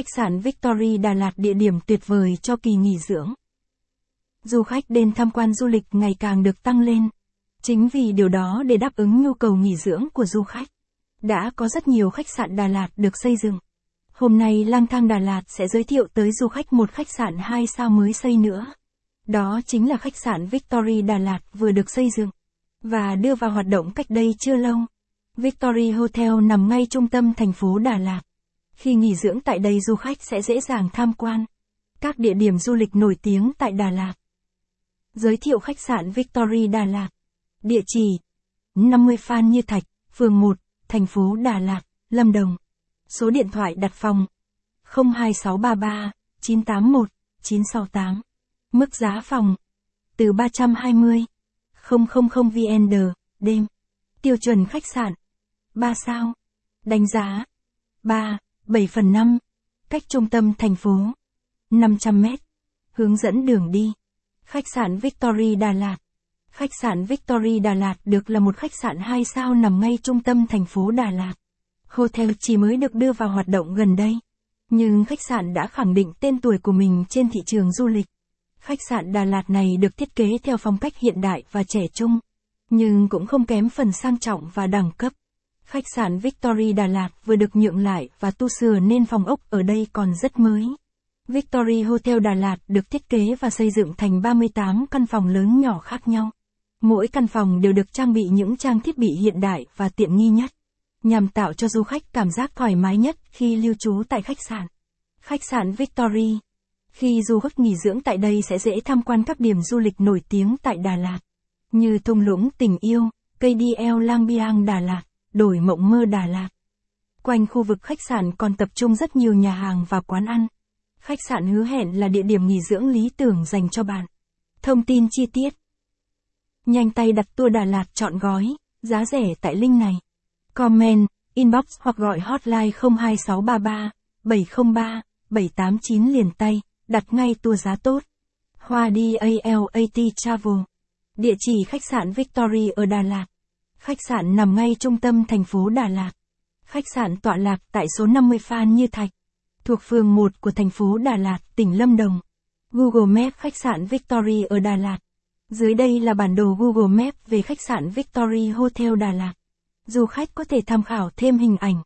Khách sạn Victory Đà Lạt địa điểm tuyệt vời cho kỳ nghỉ dưỡng. Du khách đến tham quan du lịch ngày càng được tăng lên. Chính vì điều đó để đáp ứng nhu cầu nghỉ dưỡng của du khách, đã có rất nhiều khách sạn Đà Lạt được xây dựng. Hôm nay Lang thang Đà Lạt sẽ giới thiệu tới du khách một khách sạn 2 sao mới xây nữa. Đó chính là khách sạn Victory Đà Lạt vừa được xây dựng và đưa vào hoạt động cách đây chưa lâu. Victory Hotel nằm ngay trung tâm thành phố Đà Lạt. Khi nghỉ dưỡng tại đây du khách sẽ dễ dàng tham quan các địa điểm du lịch nổi tiếng tại Đà Lạt. Giới thiệu khách sạn Victory Đà Lạt. Địa chỉ 50 Phan Như Thạch, phường 1, thành phố Đà Lạt, Lâm Đồng. Số điện thoại đặt phòng 02633 981 968. Mức giá phòng từ 320 000 VND đêm. Tiêu chuẩn khách sạn 3 sao. Đánh giá 3, 7 phần 5. Cách trung tâm thành phố 500 mét. Hướng dẫn đường đi. Khách sạn Victory Đà Lạt. Khách sạn Victory Đà Lạt được là một khách sạn 2 sao nằm ngay trung tâm thành phố Đà Lạt. Hotel chỉ mới được đưa vào hoạt động gần đây. Nhưng khách sạn đã khẳng định tên tuổi của mình trên thị trường du lịch. Khách sạn Đà Lạt này được thiết kế theo phong cách hiện đại và trẻ trung, nhưng cũng không kém phần sang trọng và đẳng cấp. Khách sạn Victory Đà Lạt vừa được nhượng lại và tu sửa nên phòng ốc ở đây còn rất mới. Victory Hotel Đà Lạt được thiết kế và xây dựng thành 38 căn phòng lớn nhỏ khác nhau. Mỗi căn phòng đều được trang bị những trang thiết bị hiện đại và tiện nghi nhất, nhằm tạo cho du khách cảm giác thoải mái nhất khi lưu trú tại khách sạn. Khách sạn Victory Khi du khách nghỉ dưỡng tại đây sẽ dễ tham quan các điểm du lịch nổi tiếng tại Đà Lạt, như thung lũng tình yêu, cây DL Lang Biang Đà Lạt, đổi mộng mơ Đà Lạt. Quanh khu vực khách sạn còn tập trung rất nhiều nhà hàng và quán ăn. Khách sạn hứa hẹn là địa điểm nghỉ dưỡng lý tưởng dành cho bạn. Thông tin chi tiết Nhanh tay đặt tour Đà Lạt chọn gói, giá rẻ tại link này. Comment, inbox hoặc gọi hotline 02633 703 789 liền tay, đặt ngay tour giá tốt. Hoa đi Travel. Địa chỉ khách sạn Victory ở Đà Lạt. Khách sạn nằm ngay trung tâm thành phố Đà Lạt. Khách sạn tọa lạc tại số 50 Phan Như Thạch, thuộc phường 1 của thành phố Đà Lạt, tỉnh Lâm Đồng. Google Maps khách sạn Victory ở Đà Lạt. Dưới đây là bản đồ Google Maps về khách sạn Victory Hotel Đà Lạt. Du khách có thể tham khảo thêm hình ảnh,